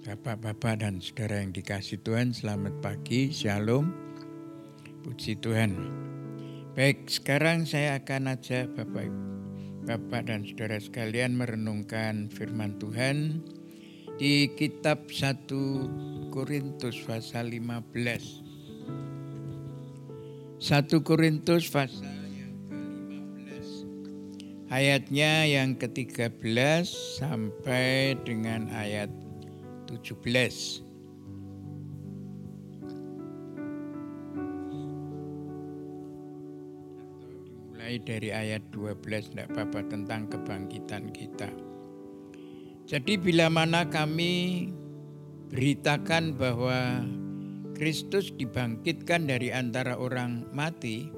Bapak-bapak dan saudara yang dikasih Tuhan, selamat pagi, shalom, puji Tuhan. Baik, sekarang saya akan ajak Bapak, Bapak dan saudara sekalian merenungkan firman Tuhan di kitab 1 Korintus pasal 15. 1 Korintus pasal yang ke-15 ayatnya yang ke-13 sampai dengan ayat 17. Mulai dari ayat 12 tidak apa-apa tentang kebangkitan kita. Jadi bila mana kami beritakan bahwa Kristus dibangkitkan dari antara orang mati,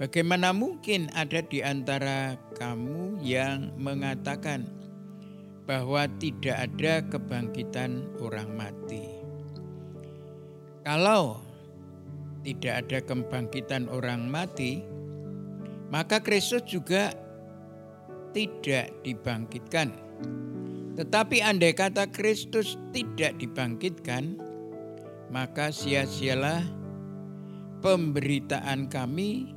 bagaimana mungkin ada di antara kamu yang mengatakan bahwa tidak ada kebangkitan orang mati. Kalau tidak ada kebangkitan orang mati, maka Kristus juga tidak dibangkitkan. Tetapi andai kata Kristus tidak dibangkitkan, maka sia-sialah pemberitaan kami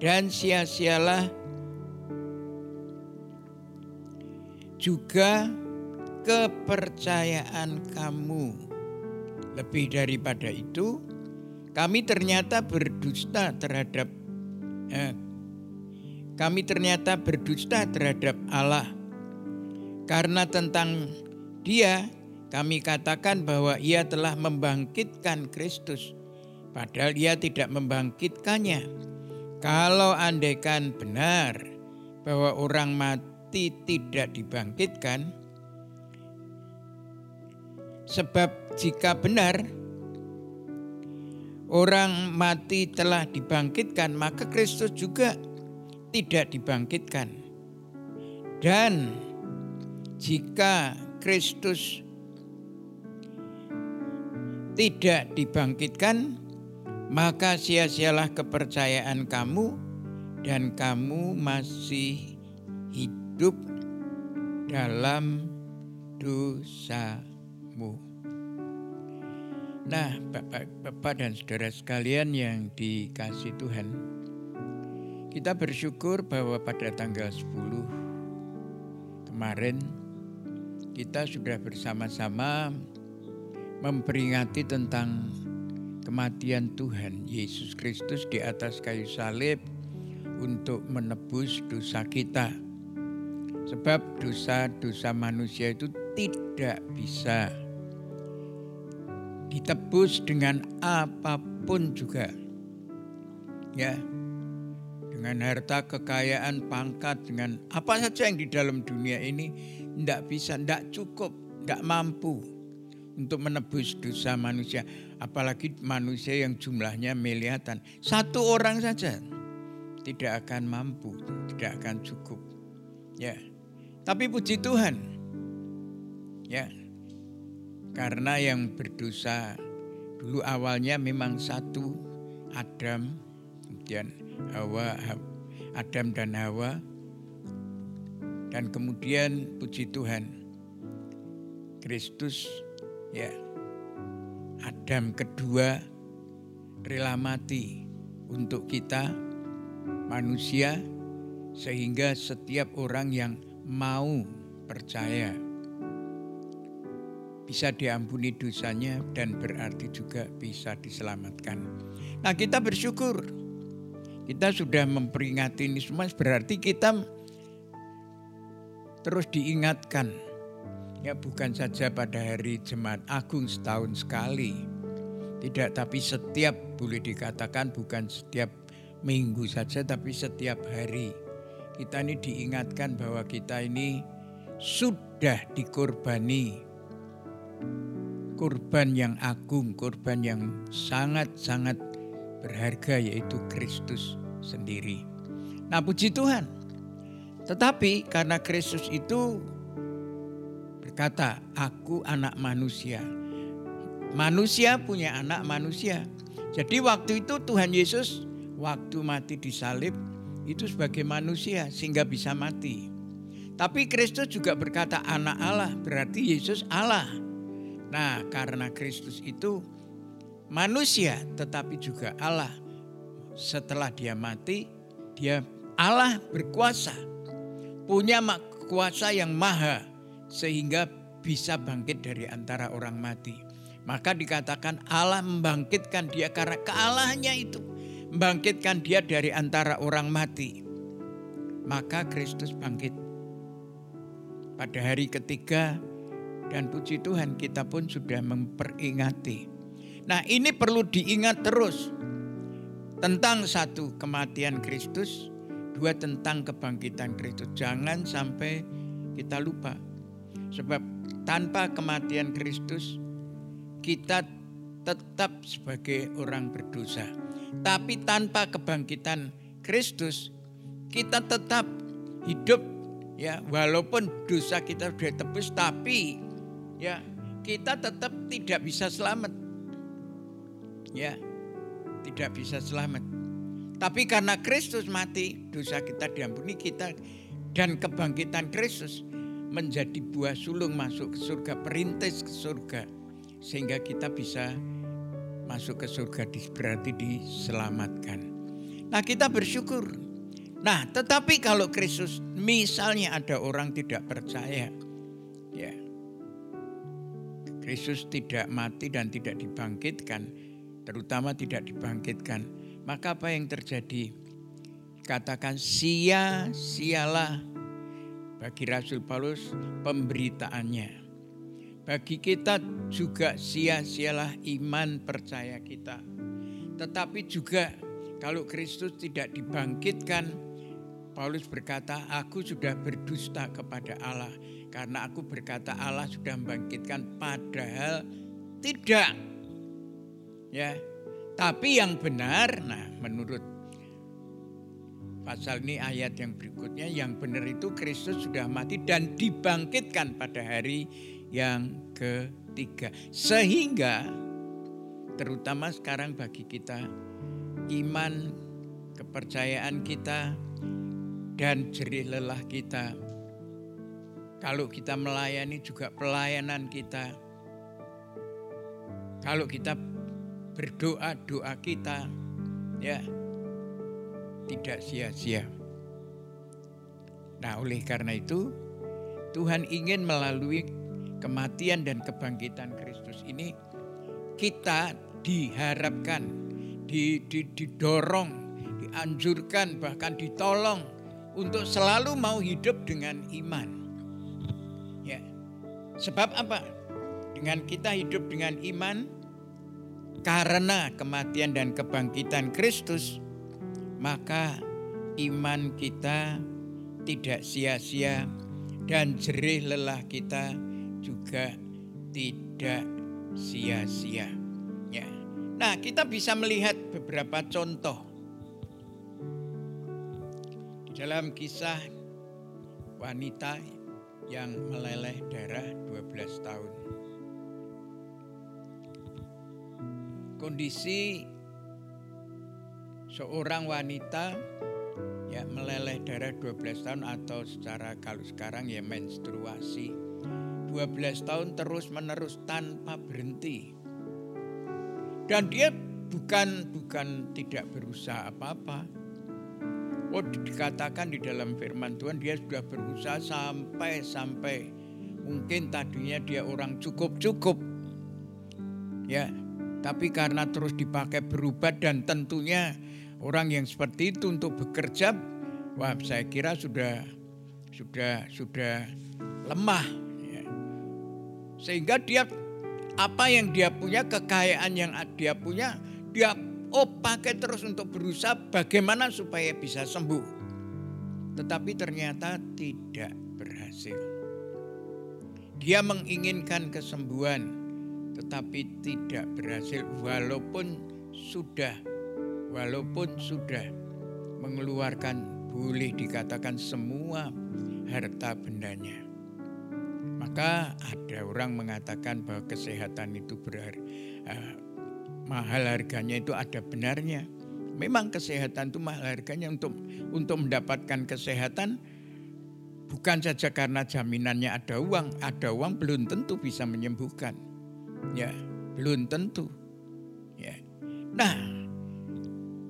dan sia-sialah juga kepercayaan kamu. Lebih daripada itu, kami ternyata berdusta terhadap eh, kami ternyata berdusta terhadap Allah. Karena tentang Dia kami katakan bahwa Ia telah membangkitkan Kristus, padahal Ia tidak membangkitkannya. Kalau andaikan benar bahwa orang mati mati tidak dibangkitkan, sebab jika benar orang mati telah dibangkitkan, maka Kristus juga tidak dibangkitkan. Dan jika Kristus tidak dibangkitkan, maka sia-sialah kepercayaan kamu, dan kamu masih hidup dalam dosamu. Nah, Bapak, Bapak dan Saudara sekalian yang dikasih Tuhan, kita bersyukur bahwa pada tanggal 10 kemarin kita sudah bersama-sama memperingati tentang kematian Tuhan Yesus Kristus di atas kayu salib untuk menebus dosa kita. Sebab dosa-dosa manusia itu tidak bisa ditebus dengan apa pun juga. Ya. Dengan harta, kekayaan, pangkat, dengan apa saja yang di dalam dunia ini tidak bisa, tidak cukup, tidak mampu untuk menebus dosa manusia. Apalagi manusia yang jumlahnya miliatan. Satu orang saja tidak akan mampu, tidak akan cukup. Ya. Tapi puji Tuhan, ya, karena yang berdosa dulu awalnya memang satu Adam, kemudian Hawa, Adam dan Hawa, dan kemudian puji Tuhan, Kristus, ya, Adam kedua rela mati untuk kita manusia sehingga setiap orang yang mau percaya. Bisa diampuni dosanya dan berarti juga bisa diselamatkan. Nah kita bersyukur. Kita sudah memperingati ini semua berarti kita terus diingatkan. Ya bukan saja pada hari jemaat agung setahun sekali. Tidak tapi setiap boleh dikatakan bukan setiap minggu saja tapi setiap hari kita ini diingatkan bahwa kita ini sudah dikorbani. Kurban yang agung, kurban yang sangat-sangat berharga yaitu Kristus sendiri. Nah puji Tuhan. Tetapi karena Kristus itu berkata, aku anak manusia. Manusia punya anak manusia. Jadi waktu itu Tuhan Yesus waktu mati di salib itu sebagai manusia sehingga bisa mati. Tapi Kristus juga berkata anak Allah, berarti Yesus Allah. Nah, karena Kristus itu manusia tetapi juga Allah. Setelah dia mati, dia Allah berkuasa. Punya kuasa yang maha sehingga bisa bangkit dari antara orang mati. Maka dikatakan Allah membangkitkan dia karena kealahannya itu. Membangkitkan dia dari antara orang mati. Maka Kristus bangkit. Pada hari ketiga dan puji Tuhan kita pun sudah memperingati. Nah ini perlu diingat terus. Tentang satu kematian Kristus. Dua tentang kebangkitan Kristus. Jangan sampai kita lupa. Sebab tanpa kematian Kristus kita tetap sebagai orang berdosa. Tapi tanpa kebangkitan Kristus, kita tetap hidup ya walaupun dosa kita sudah tebus tapi ya kita tetap tidak bisa selamat. Ya. Tidak bisa selamat. Tapi karena Kristus mati, dosa kita diampuni kita dan kebangkitan Kristus menjadi buah sulung masuk ke surga, perintis ke surga sehingga kita bisa masuk ke surga berarti diselamatkan. Nah kita bersyukur. Nah tetapi kalau Kristus misalnya ada orang tidak percaya. Ya. Kristus tidak mati dan tidak dibangkitkan. Terutama tidak dibangkitkan. Maka apa yang terjadi? Katakan sia-sialah bagi Rasul Paulus pemberitaannya bagi kita juga sia-sialah iman percaya kita. Tetapi juga kalau Kristus tidak dibangkitkan, Paulus berkata, aku sudah berdusta kepada Allah. Karena aku berkata Allah sudah membangkitkan padahal tidak. Ya, tapi yang benar, nah menurut pasal ini ayat yang berikutnya, yang benar itu Kristus sudah mati dan dibangkitkan pada hari yang ketiga. Sehingga terutama sekarang bagi kita iman, kepercayaan kita dan jerih lelah kita. Kalau kita melayani juga pelayanan kita. Kalau kita berdoa, doa kita ya tidak sia-sia. Nah, oleh karena itu Tuhan ingin melalui kematian dan kebangkitan Kristus ini kita diharapkan, didorong, dianjurkan, bahkan ditolong untuk selalu mau hidup dengan iman. Ya. Sebab apa? Dengan kita hidup dengan iman karena kematian dan kebangkitan Kristus, maka iman kita tidak sia-sia dan jerih lelah kita juga tidak sia-sia. Ya. Nah, kita bisa melihat beberapa contoh di dalam kisah wanita yang meleleh darah 12 tahun. Kondisi seorang wanita ya meleleh darah 12 tahun atau secara kalau sekarang ya menstruasi 12 tahun terus menerus tanpa berhenti. Dan dia bukan bukan tidak berusaha apa-apa. Oh dikatakan di dalam firman Tuhan dia sudah berusaha sampai sampai mungkin tadinya dia orang cukup-cukup. Ya, tapi karena terus dipakai berubat dan tentunya orang yang seperti itu untuk bekerja wah saya kira sudah sudah sudah lemah sehingga dia apa yang dia punya, kekayaan yang dia punya, dia oh pakai terus untuk berusaha bagaimana supaya bisa sembuh. Tetapi ternyata tidak berhasil. Dia menginginkan kesembuhan, tetapi tidak berhasil walaupun sudah walaupun sudah mengeluarkan boleh dikatakan semua harta bendanya. Maka ada orang mengatakan bahwa kesehatan itu berar, uh, mahal harganya itu ada benarnya. Memang kesehatan itu mahal harganya untuk untuk mendapatkan kesehatan bukan saja karena jaminannya ada uang, ada uang belum tentu bisa menyembuhkan. Ya, belum tentu. Ya. Nah,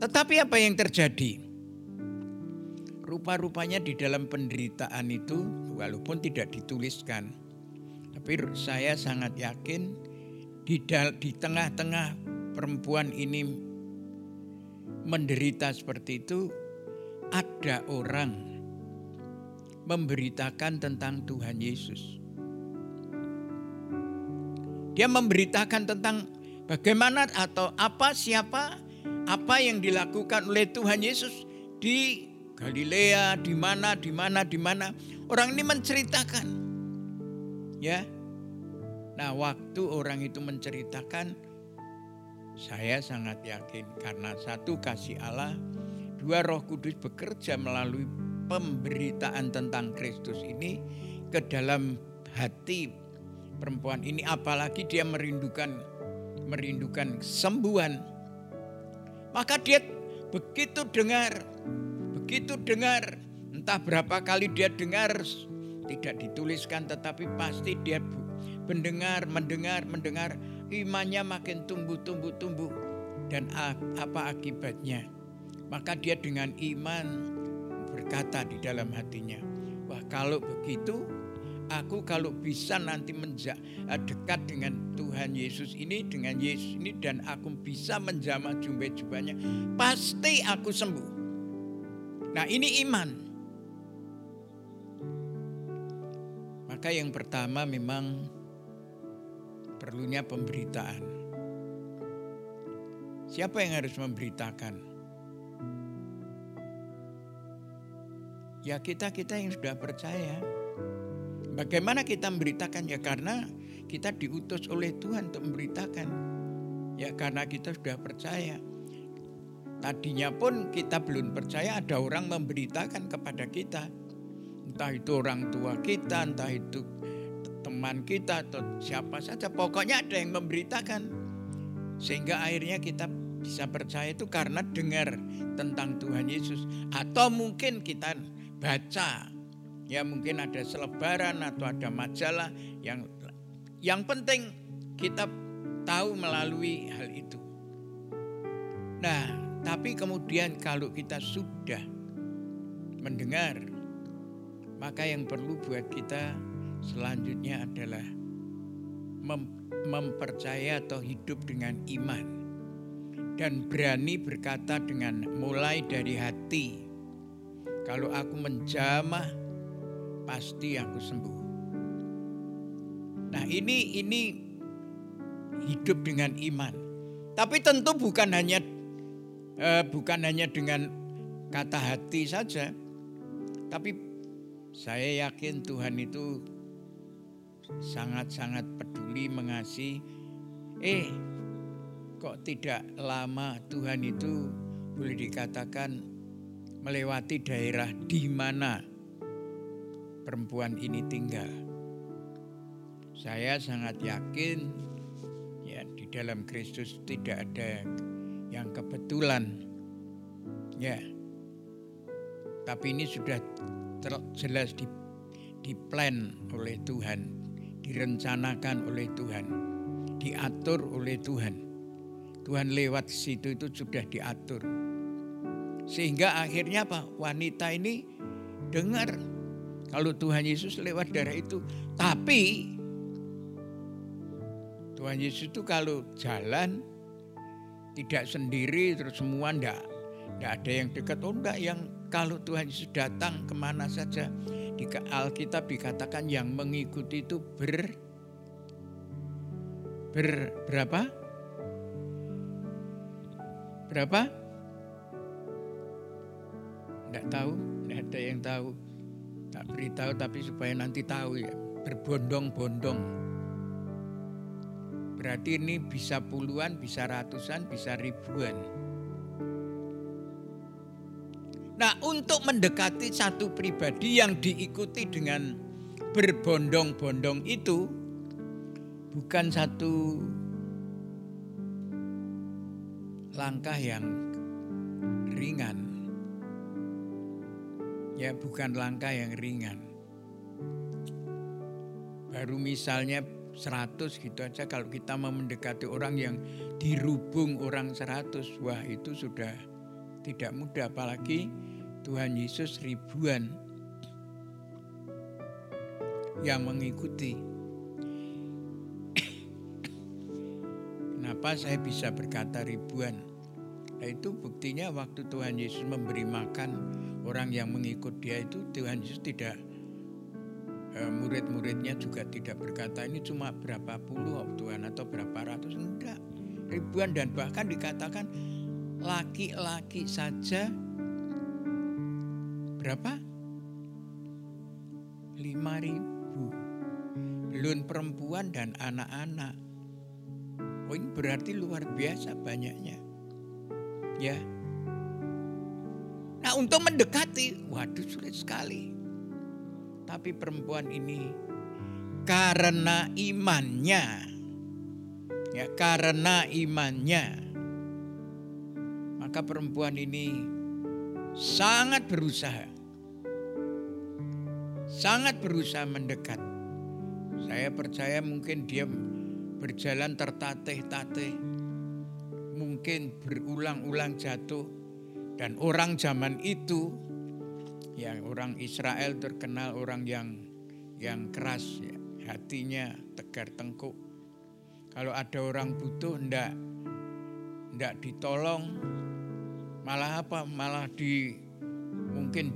tetapi apa yang terjadi? Rupa-rupanya di dalam penderitaan itu walaupun tidak dituliskan, tapi saya sangat yakin di di tengah-tengah perempuan ini menderita seperti itu ada orang memberitakan tentang Tuhan Yesus. Dia memberitakan tentang bagaimana atau apa siapa apa yang dilakukan oleh Tuhan Yesus di Galilea, di mana, di mana, di mana. Orang ini menceritakan. Ya. Nah, waktu orang itu menceritakan saya sangat yakin karena satu kasih Allah, dua Roh Kudus bekerja melalui pemberitaan tentang Kristus ini ke dalam hati perempuan ini. Apalagi dia merindukan merindukan sembuhan maka dia begitu dengar begitu dengar entah berapa kali dia dengar tidak dituliskan tetapi pasti dia mendengar mendengar mendengar imannya makin tumbuh tumbuh tumbuh dan apa akibatnya maka dia dengan iman berkata di dalam hatinya wah kalau begitu Aku kalau bisa nanti menjak eh, dekat dengan Tuhan Yesus ini, dengan Yesus ini dan aku bisa menjamah jubah-jubahnya, pasti aku sembuh. Nah ini iman. Maka yang pertama memang perlunya pemberitaan. Siapa yang harus memberitakan? Ya kita-kita yang sudah percaya. Bagaimana kita memberitakan ya karena kita diutus oleh Tuhan untuk memberitakan. Ya karena kita sudah percaya. Tadinya pun kita belum percaya ada orang memberitakan kepada kita. Entah itu orang tua kita, entah itu teman kita atau siapa saja. Pokoknya ada yang memberitakan. Sehingga akhirnya kita bisa percaya itu karena dengar tentang Tuhan Yesus. Atau mungkin kita baca Ya mungkin ada selebaran atau ada majalah yang yang penting kita tahu melalui hal itu. Nah, tapi kemudian kalau kita sudah mendengar, maka yang perlu buat kita selanjutnya adalah mem mempercaya atau hidup dengan iman dan berani berkata dengan mulai dari hati. Kalau aku menjamah pasti aku sembuh. Nah, ini ini hidup dengan iman. Tapi tentu bukan hanya eh, bukan hanya dengan kata hati saja. Tapi saya yakin Tuhan itu sangat-sangat peduli mengasihi. Eh, kok tidak lama Tuhan itu boleh dikatakan melewati daerah di mana perempuan ini tinggal. Saya sangat yakin ya di dalam Kristus tidak ada yang kebetulan. Ya. Tapi ini sudah jelas di plan oleh Tuhan, direncanakan oleh Tuhan, diatur oleh Tuhan. Tuhan lewat situ itu sudah diatur. Sehingga akhirnya apa? Wanita ini dengar kalau Tuhan Yesus lewat darah itu. Tapi Tuhan Yesus itu kalau jalan tidak sendiri terus semua ndak ndak ada yang dekat oh enggak yang kalau Tuhan Yesus datang ke mana saja di Alkitab dikatakan yang mengikuti itu ber ber berapa? Berapa? Enggak tahu enggak ada yang tahu. Tak beritahu tapi supaya nanti tahu ya. Berbondong-bondong. Berarti ini bisa puluhan bisa ratusan bisa ribuan nah untuk mendekati satu pribadi yang diikuti dengan berbondong-bondong itu bukan satu langkah yang ringan ya bukan langkah yang ringan. Baru misalnya 100 gitu aja kalau kita mau mendekati orang yang dirubung orang 100 wah itu sudah tidak mudah apalagi Tuhan Yesus ribuan yang mengikuti. Kenapa saya bisa berkata ribuan? Nah, itu buktinya waktu Tuhan Yesus memberi makan orang yang mengikut dia itu Tuhan Yesus tidak Eh, murid-muridnya juga tidak berkata ini cuma berapa puluh oh Tuhan atau berapa ratus? Enggak. Ribuan dan bahkan dikatakan laki-laki saja berapa? Lima ribu. Belum perempuan dan anak-anak. Oh ini berarti luar biasa banyaknya. Ya. Nah untuk mendekati waduh sulit sekali. Tapi perempuan ini karena imannya. Ya karena imannya. Maka perempuan ini sangat berusaha sangat berusaha mendekat saya percaya mungkin dia berjalan tertatih-tatih mungkin berulang-ulang jatuh dan orang zaman itu yang orang Israel terkenal orang yang yang keras ya, hatinya tegar tengkuk. Kalau ada orang butuh ndak ndak ditolong malah apa? Malah di mungkin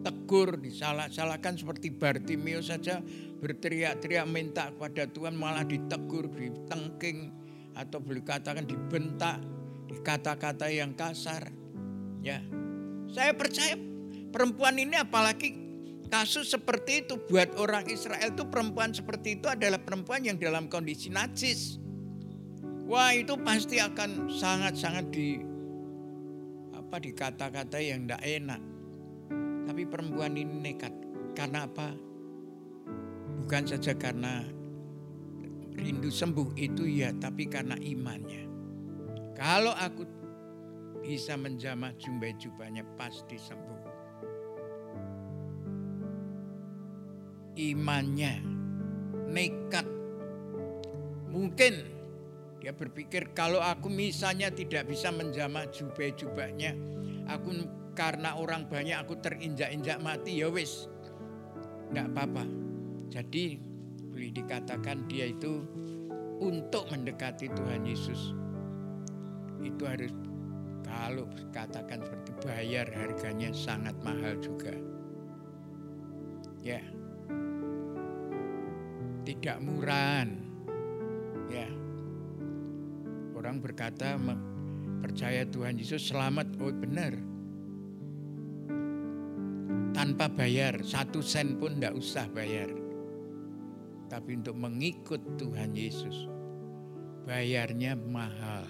ditegur, disalah-salahkan seperti Bartimeo saja berteriak-teriak minta kepada Tuhan malah ditegur, ditengking atau boleh katakan dibentak, di kata-kata yang kasar. Ya. Saya percaya Perempuan ini apalagi kasus seperti itu buat orang Israel itu perempuan seperti itu adalah perempuan yang dalam kondisi najis. Wah itu pasti akan sangat-sangat di apa dikata-kata yang tidak enak. Tapi perempuan ini nekat karena apa? Bukan saja karena rindu sembuh itu ya, tapi karena imannya. Kalau aku bisa menjamah jumbai jubahnya pasti sembuh. imannya, nekat. Mungkin dia berpikir kalau aku misalnya tidak bisa menjamah jubah-jubahnya, aku karena orang banyak aku terinjak-injak mati ya wis. Enggak apa-apa. Jadi boleh dikatakan dia itu untuk mendekati Tuhan Yesus itu harus kalau katakan seperti bayar harganya sangat mahal juga. Ya, tidak murahan. Ya. Orang berkata percaya Tuhan Yesus selamat, oh benar. Tanpa bayar, satu sen pun tidak usah bayar. Tapi untuk mengikut Tuhan Yesus, bayarnya mahal.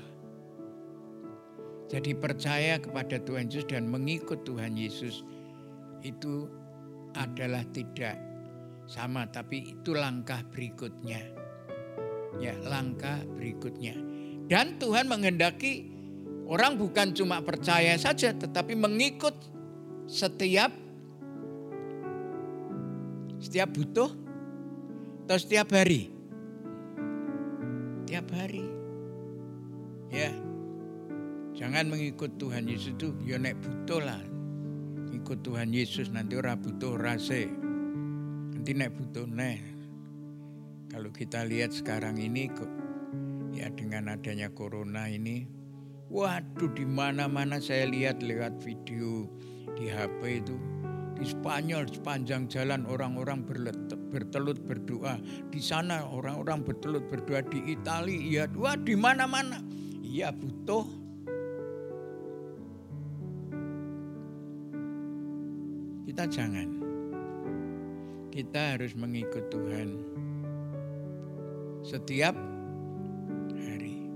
Jadi percaya kepada Tuhan Yesus dan mengikut Tuhan Yesus itu adalah tidak sama tapi itu langkah berikutnya. Ya, langkah berikutnya. Dan Tuhan menghendaki orang bukan cuma percaya saja tetapi mengikut setiap setiap butuh atau setiap hari. Tiap hari. Ya. Jangan mengikut Tuhan Yesus itu ya nek butuh lah. Ikut Tuhan Yesus nanti ora butuh rase nanti nek butuh neh. Kalau kita lihat sekarang ini kok ya dengan adanya corona ini, waduh di mana-mana saya lihat lewat video di HP itu di Spanyol sepanjang jalan orang-orang bertelut berdoa. Di sana orang-orang bertelut berdoa di Italia, ya wah di mana-mana. Iya butuh kita jangan kita harus mengikut Tuhan setiap hari.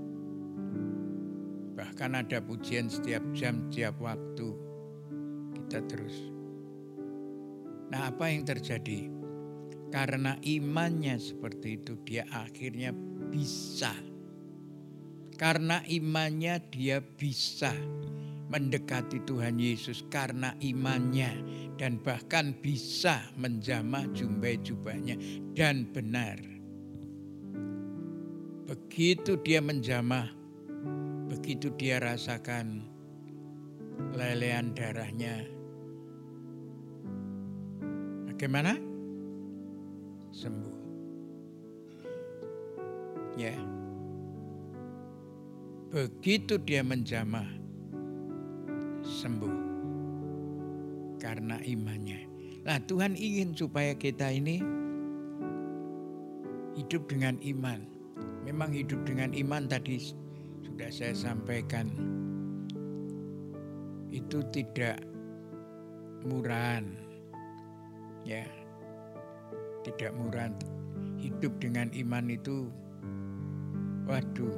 Bahkan ada pujian setiap jam, setiap waktu. Kita terus. Nah, apa yang terjadi? Karena imannya seperti itu, dia akhirnya bisa. Karena imannya, dia bisa mendekati Tuhan Yesus karena imannya dan bahkan bisa menjamah jumbai jubahnya dan benar. begitu dia menjamah, begitu dia rasakan lelehan darahnya, bagaimana? Sembuh. Ya. Begitu dia menjamah, sembuh. Karena imannya. Nah Tuhan ingin supaya kita ini hidup dengan iman. Memang hidup dengan iman tadi sudah saya sampaikan. Itu tidak murahan. Ya. Tidak murahan. Hidup dengan iman itu waduh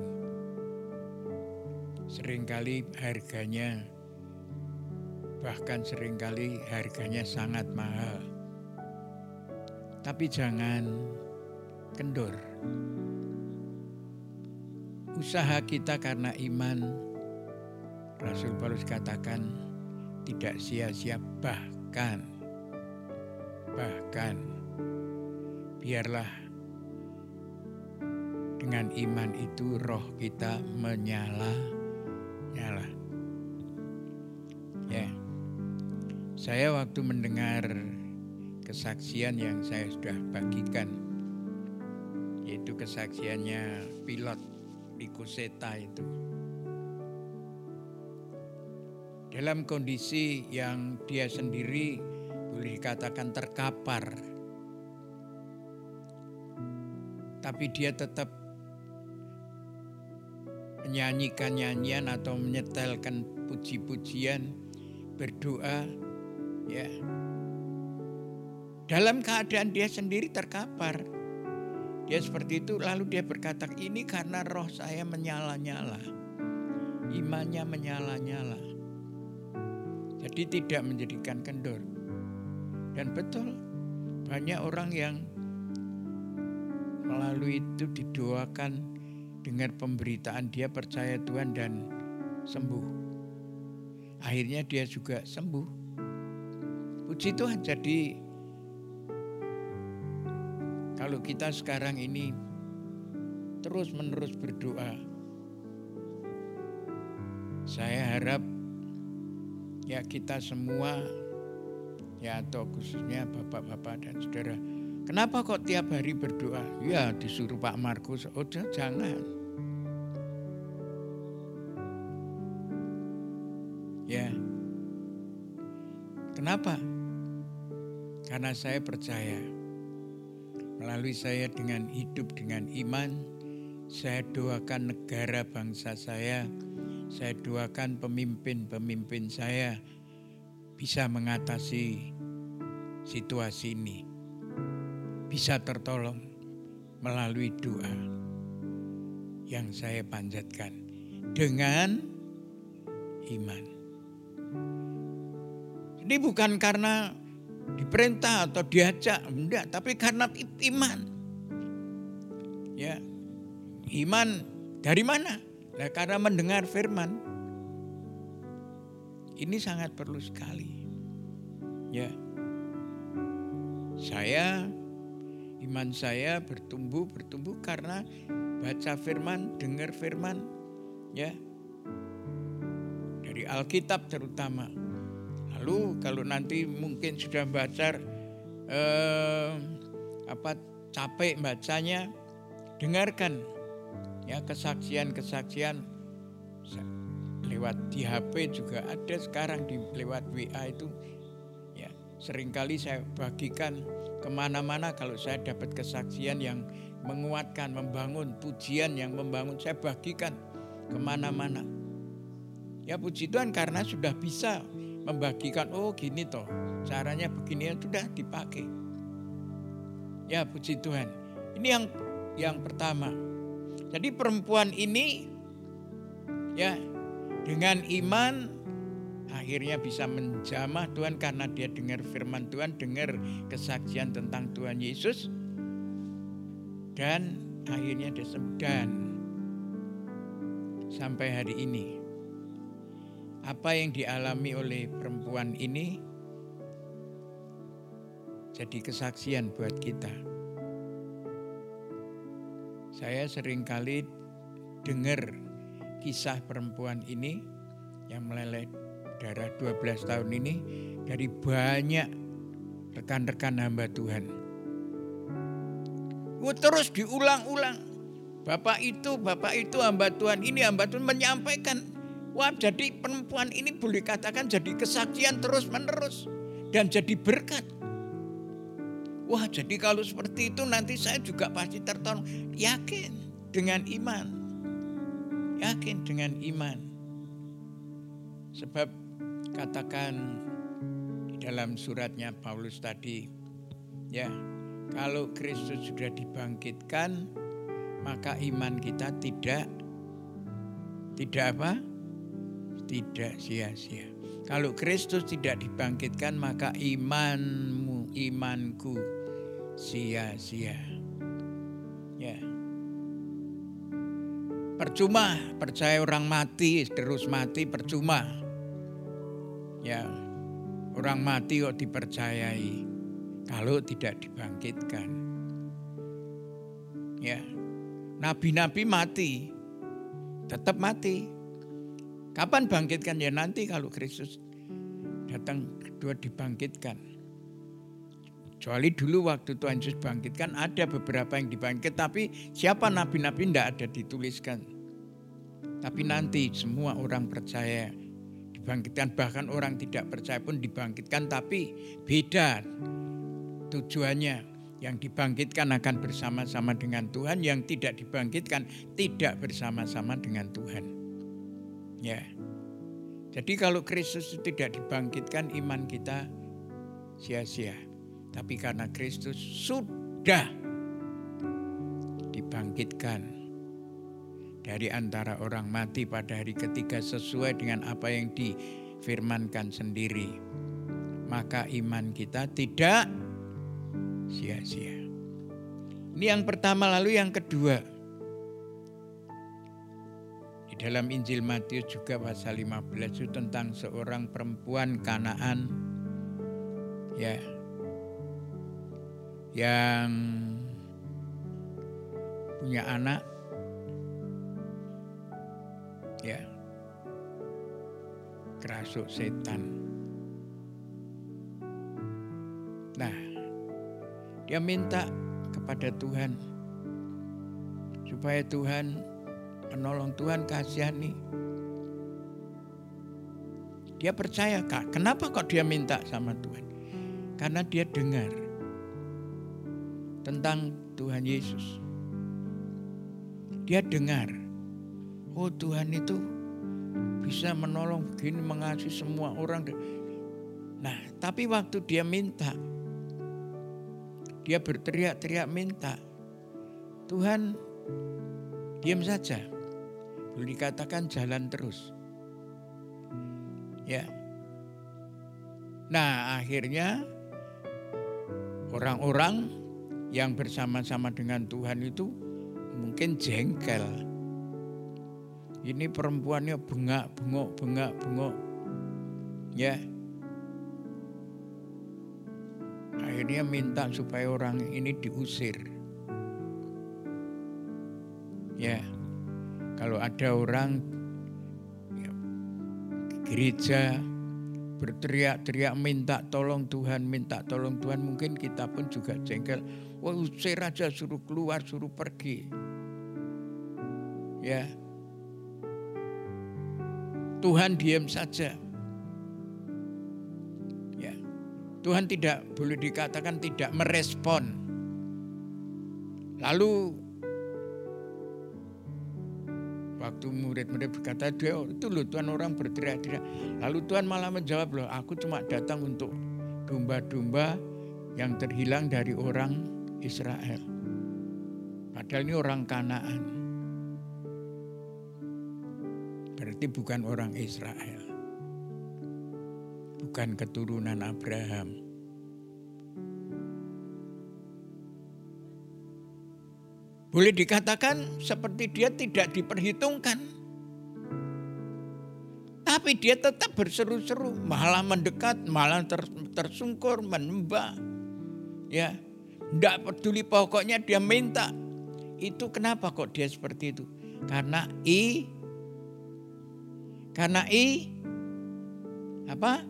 sering kali harganya bahkan sering kali harganya sangat mahal. Tapi jangan kendor. Usaha kita karena iman, Rasul Paulus katakan tidak sia-sia bahkan bahkan biarlah dengan iman itu roh kita menyala nyala. Ya. Saya waktu mendengar kesaksian yang saya sudah bagikan yaitu kesaksiannya pilot di Kuseta itu. Dalam kondisi yang dia sendiri boleh dikatakan terkapar. Tapi dia tetap menyanyikan nyanyian atau menyetelkan puji-pujian, berdoa, ya. Dalam keadaan dia sendiri terkapar. Dia seperti itu lalu dia berkata, ini karena roh saya menyala-nyala. Imannya menyala-nyala. Jadi tidak menjadikan kendor. Dan betul banyak orang yang melalui itu didoakan dengar pemberitaan dia percaya Tuhan dan sembuh. Akhirnya dia juga sembuh. Puji Tuhan jadi kalau kita sekarang ini terus menerus berdoa. Saya harap ya kita semua ya atau khususnya bapak-bapak dan saudara Kenapa kok tiap hari berdoa? Ya disuruh Pak Markus, oh jangan. Ya. Kenapa? Karena saya percaya melalui saya dengan hidup dengan iman, saya doakan negara bangsa saya, saya doakan pemimpin-pemimpin saya bisa mengatasi situasi ini. Bisa tertolong melalui doa yang saya panjatkan dengan iman. Ini bukan karena diperintah atau diajak, enggak, tapi karena iman. Ya. Iman dari mana? Nah, karena mendengar firman. Ini sangat perlu sekali. Ya. Saya iman saya bertumbuh bertumbuh karena baca firman, dengar firman, ya. Dari Alkitab terutama Lalu kalau nanti mungkin sudah baca eh, apa capek bacanya, dengarkan ya kesaksian-kesaksian lewat di HP juga ada sekarang di lewat WA itu. Ya sering kali saya bagikan ke mana-mana kalau saya dapat kesaksian yang menguatkan, membangun pujian yang membangun saya bagikan ke mana-mana. Ya puji Tuhan karena sudah bisa membagikan oh gini toh caranya begini ya sudah dipakai. Ya puji Tuhan. Ini yang yang pertama. Jadi perempuan ini ya dengan iman akhirnya bisa menjamah Tuhan karena dia dengar firman Tuhan dengar kesaksian tentang Tuhan Yesus dan akhirnya dia dan sampai hari ini apa yang dialami oleh perempuan ini jadi kesaksian buat kita. Saya sering kali dengar kisah perempuan ini yang meleleh darah 12 tahun ini dari banyak rekan-rekan hamba Tuhan. Oh, terus diulang-ulang. Bapak itu, bapak itu hamba Tuhan ini hamba Tuhan menyampaikan. Wah jadi perempuan ini boleh katakan jadi kesaksian terus menerus. Dan jadi berkat. Wah jadi kalau seperti itu nanti saya juga pasti tertolong. Yakin dengan iman. Yakin dengan iman. Sebab katakan di dalam suratnya Paulus tadi. Ya kalau Kristus sudah dibangkitkan maka iman kita tidak tidak apa? Tidak sia-sia. Kalau Kristus tidak dibangkitkan maka imanmu, imanku sia-sia. Percuma percaya orang mati terus mati percuma. Ya. Orang mati kok dipercayai kalau tidak dibangkitkan. Ya. Nabi-nabi mati, tetap mati. Kapan bangkitkan ya nanti kalau Kristus datang kedua dibangkitkan. Kecuali dulu waktu Tuhan Yesus bangkitkan ada beberapa yang dibangkit tapi siapa nabi-nabi tidak ada dituliskan. Tapi nanti semua orang percaya dibangkitkan bahkan orang tidak percaya pun dibangkitkan tapi beda tujuannya yang dibangkitkan akan bersama-sama dengan Tuhan, yang tidak dibangkitkan tidak bersama-sama dengan Tuhan. Ya. Jadi kalau Kristus tidak dibangkitkan iman kita sia-sia. Tapi karena Kristus sudah dibangkitkan dari antara orang mati pada hari ketiga sesuai dengan apa yang difirmankan sendiri. Maka iman kita tidak sia-sia. Ini yang pertama lalu yang kedua. Di dalam Injil Matius juga pasal 15 itu tentang seorang perempuan Kanaan ya yang punya anak ya kerasuk setan. Nah, dia minta kepada Tuhan supaya Tuhan menolong Tuhan kasihani. Dia percaya kak, kenapa kok dia minta sama Tuhan? Karena dia dengar tentang Tuhan Yesus. Dia dengar, oh Tuhan itu bisa menolong begini mengasihi semua orang. Nah, tapi waktu dia minta, dia berteriak-teriak minta. Tuhan diam saja. Boleh dikatakan jalan terus. Ya. Nah, akhirnya orang-orang yang bersama-sama dengan Tuhan itu mungkin jengkel. Ini perempuannya bengak, bengok, bengak, bengok. Ya, akhirnya minta supaya orang ini diusir. Ya, kalau ada orang ya, gereja berteriak-teriak minta tolong Tuhan, minta tolong Tuhan, mungkin kita pun juga jengkel. Usir aja suruh keluar, suruh pergi. Ya. Tuhan diam saja. Tuhan tidak boleh dikatakan tidak merespon. Lalu waktu murid-murid berkata dia itu loh Tuhan orang berteriak-teriak. Lalu Tuhan malah menjawab loh aku cuma datang untuk domba-domba yang terhilang dari orang Israel. Padahal ini orang Kanaan. Berarti bukan orang Israel bukan keturunan Abraham. Boleh dikatakan seperti dia tidak diperhitungkan. Tapi dia tetap berseru-seru, malah mendekat, malah ter, tersungkur, menembak. Ya, tidak peduli pokoknya dia minta. Itu kenapa kok dia seperti itu? Karena i karena i apa?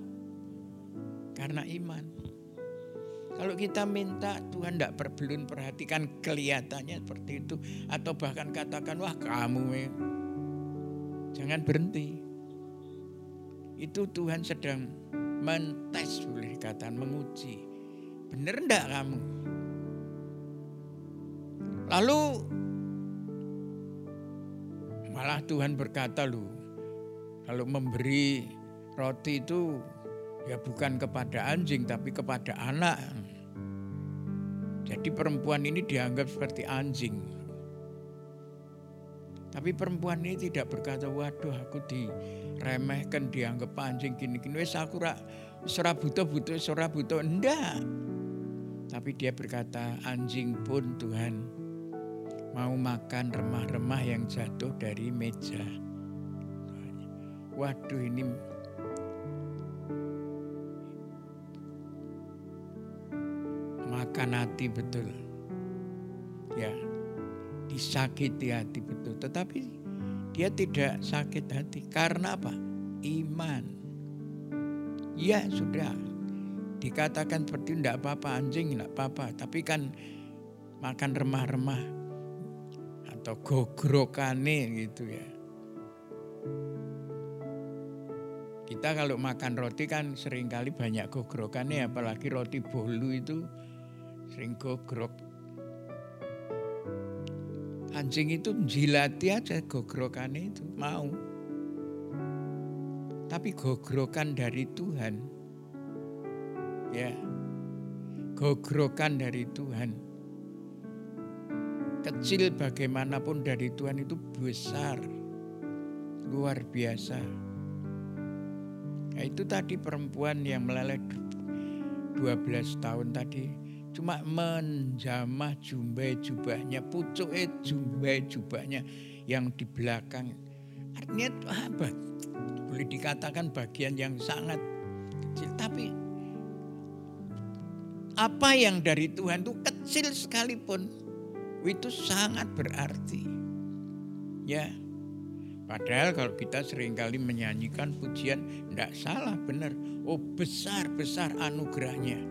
Karena iman. Kalau kita minta Tuhan tidak berbelum perhatikan kelihatannya seperti itu. Atau bahkan katakan wah kamu ya. Jangan berhenti. Itu Tuhan sedang mentes boleh dikatakan menguji. Benar enggak kamu? Lalu malah Tuhan berkata lu kalau memberi roti itu ya bukan kepada anjing tapi kepada anak. Jadi perempuan ini dianggap seperti anjing. Tapi perempuan ini tidak berkata, waduh aku diremehkan, dianggap anjing gini-gini. Wes aku rak, sora butuh butuh, sora butuh. Enggak. Tapi dia berkata, anjing pun Tuhan mau makan remah-remah yang jatuh dari meja. Waduh ini makan hati betul. Ya, disakiti hati betul. Tetapi dia tidak sakit hati. Karena apa? Iman. Ya sudah. Dikatakan seperti tidak apa-apa anjing, tidak apa-apa. Tapi kan makan remah-remah atau gogrokane gitu ya. Kita kalau makan roti kan sering kali banyak gogrokannya apalagi roti bolu itu sering gogrok. Anjing itu jilati aja gogrokannya itu mau. Tapi gogrokan dari Tuhan. Ya. Gogrokan dari Tuhan. Kecil bagaimanapun dari Tuhan itu besar. Luar biasa. Nah, itu tadi perempuan yang meleleh 12 tahun tadi cuma menjamah jumbai jubahnya, pucuk jumbai jubahnya yang di belakang. Artinya apa? Boleh dikatakan bagian yang sangat kecil. Tapi apa yang dari Tuhan itu kecil sekalipun itu sangat berarti. Ya, Padahal kalau kita sering kali menyanyikan pujian, tidak salah benar. Oh besar-besar anugerahnya.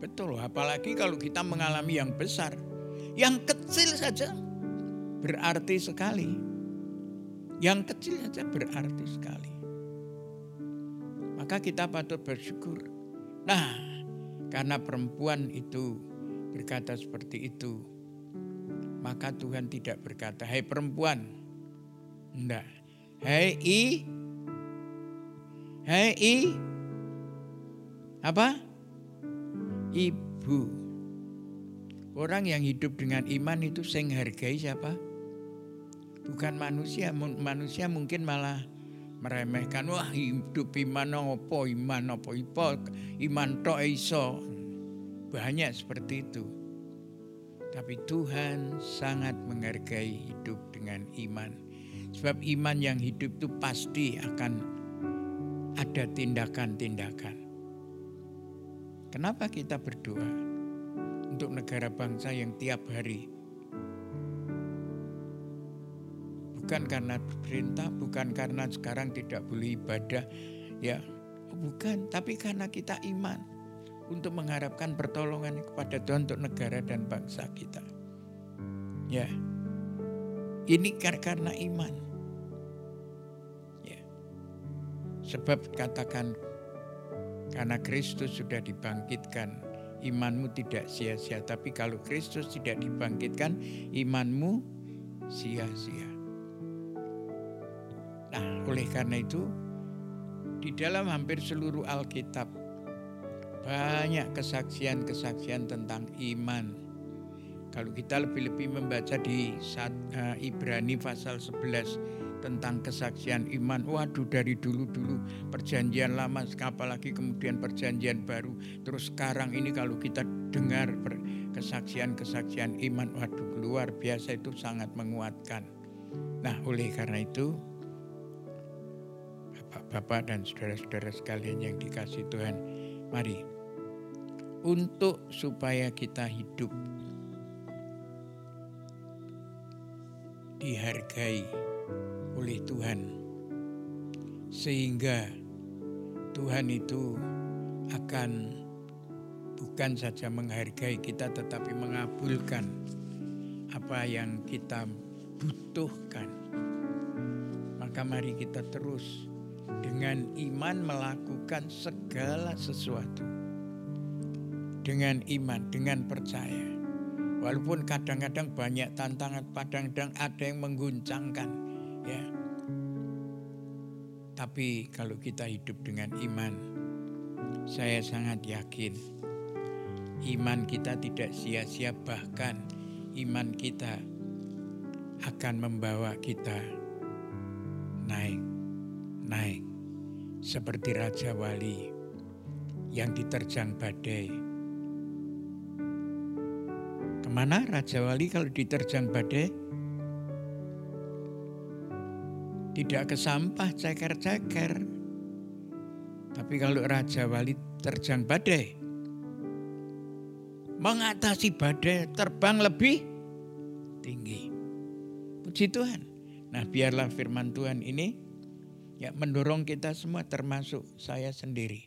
Betul, apalagi kalau kita mengalami yang besar. Yang kecil saja berarti sekali. Yang kecil saja berarti sekali. Maka kita patut bersyukur. Nah, karena perempuan itu berkata seperti itu, maka Tuhan tidak berkata, "Hai hey perempuan." Enggak. "Hai hey, i Hai hey, i apa? ibu. Orang yang hidup dengan iman itu sing hargai siapa? Bukan manusia. Manusia mungkin malah meremehkan. Wah hidup iman opo, iman opo, ipo, iman to iso. Banyak seperti itu. Tapi Tuhan sangat menghargai hidup dengan iman. Sebab iman yang hidup itu pasti akan ada tindakan-tindakan. Kenapa kita berdoa untuk negara bangsa yang tiap hari bukan karena perintah, bukan karena sekarang tidak boleh ibadah, ya bukan, tapi karena kita iman untuk mengharapkan pertolongan kepada Tuhan untuk negara dan bangsa kita. Ya, ini karena iman. Ya, sebab katakan karena Kristus sudah dibangkitkan, imanmu tidak sia-sia. Tapi kalau Kristus tidak dibangkitkan, imanmu sia-sia. Nah, oleh karena itu, di dalam hampir seluruh Alkitab, banyak kesaksian-kesaksian tentang iman. Kalau kita lebih-lebih membaca di uh, Ibrani pasal 11, tentang kesaksian iman. Waduh dari dulu-dulu perjanjian lama apalagi kemudian perjanjian baru. Terus sekarang ini kalau kita dengar kesaksian-kesaksian iman, waduh luar biasa itu sangat menguatkan. Nah oleh karena itu Bapak-bapak dan saudara-saudara sekalian yang dikasih Tuhan, mari untuk supaya kita hidup dihargai oleh Tuhan. Sehingga Tuhan itu akan bukan saja menghargai kita tetapi mengabulkan apa yang kita butuhkan. Maka mari kita terus dengan iman melakukan segala sesuatu. Dengan iman, dengan percaya. Walaupun kadang-kadang banyak tantangan, kadang-kadang ada yang mengguncangkan, ya. Tapi kalau kita hidup dengan iman, saya sangat yakin iman kita tidak sia-sia bahkan iman kita akan membawa kita naik, naik seperti Raja Wali yang diterjang badai. Ke mana Raja Wali kalau diterjang badai? Tidak ke sampah ceker-ceker. Tapi kalau Raja Wali terjang badai, mengatasi badai terbang lebih tinggi. Puji Tuhan. Nah biarlah firman Tuhan ini ya mendorong kita semua termasuk saya sendiri